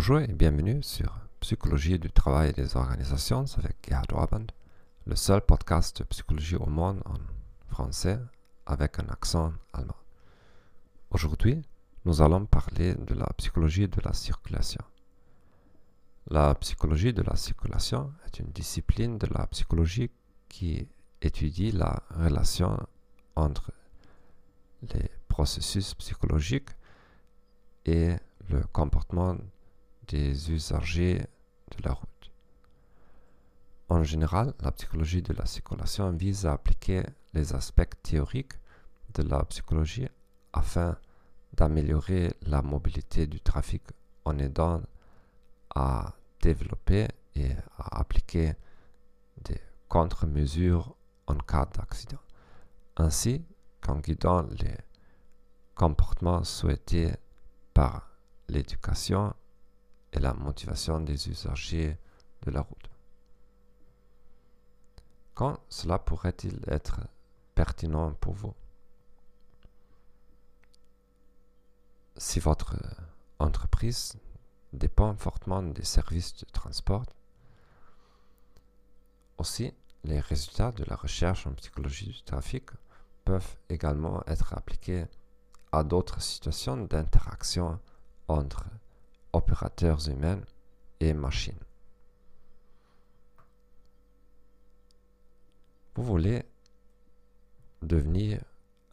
Bonjour et bienvenue sur Psychologie du travail et des organisations avec Gerhard Orband, le seul podcast de psychologie au monde en français avec un accent allemand. Aujourd'hui, nous allons parler de la psychologie de la circulation. La psychologie de la circulation est une discipline de la psychologie qui étudie la relation entre les processus psychologiques et le comportement des usagers de la route. En général, la psychologie de la circulation vise à appliquer les aspects théoriques de la psychologie afin d'améliorer la mobilité du trafic en aidant à développer et à appliquer des contre-mesures en cas d'accident, ainsi qu'en guidant les comportements souhaités par l'éducation et la motivation des usagers de la route. Quand cela pourrait-il être pertinent pour vous? Si votre entreprise dépend fortement des services de transport, aussi les résultats de la recherche en psychologie du trafic peuvent également être appliqués à d'autres situations d'interaction entre opérateurs humains et machines. Vous voulez devenir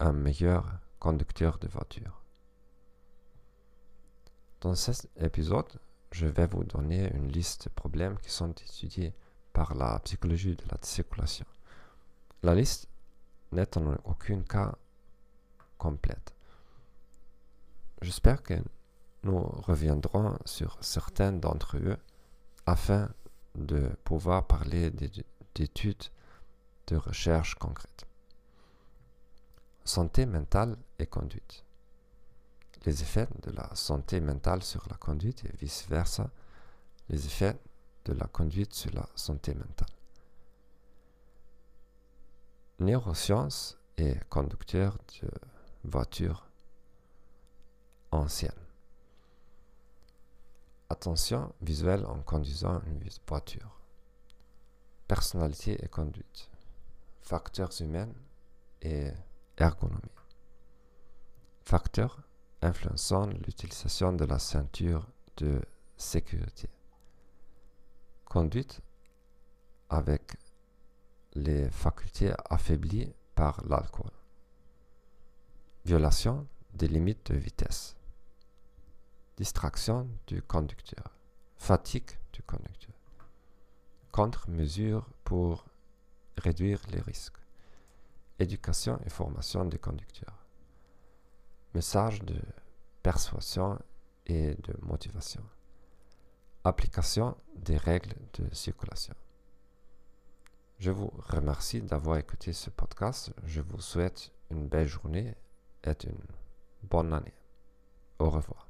un meilleur conducteur de voiture. Dans cet épisode, je vais vous donner une liste de problèmes qui sont étudiés par la psychologie de la circulation. La liste n'est en aucun cas complète. J'espère que nous reviendrons sur certains d'entre eux afin de pouvoir parler d'études de recherche concrètes. Santé mentale et conduite. Les effets de la santé mentale sur la conduite et vice-versa, les effets de la conduite sur la santé mentale. Neurosciences et conducteurs de voitures anciennes. Attention visuelle en conduisant une voiture. Personnalité et conduite. Facteurs humains et ergonomie. Facteurs influençant l'utilisation de la ceinture de sécurité. Conduite avec les facultés affaiblies par l'alcool. Violation des limites de vitesse distraction du conducteur, fatigue du conducteur, contre-mesures pour réduire les risques, éducation et formation des conducteurs, message de persuasion et de motivation, application des règles de circulation. Je vous remercie d'avoir écouté ce podcast. Je vous souhaite une belle journée et une bonne année. Au revoir.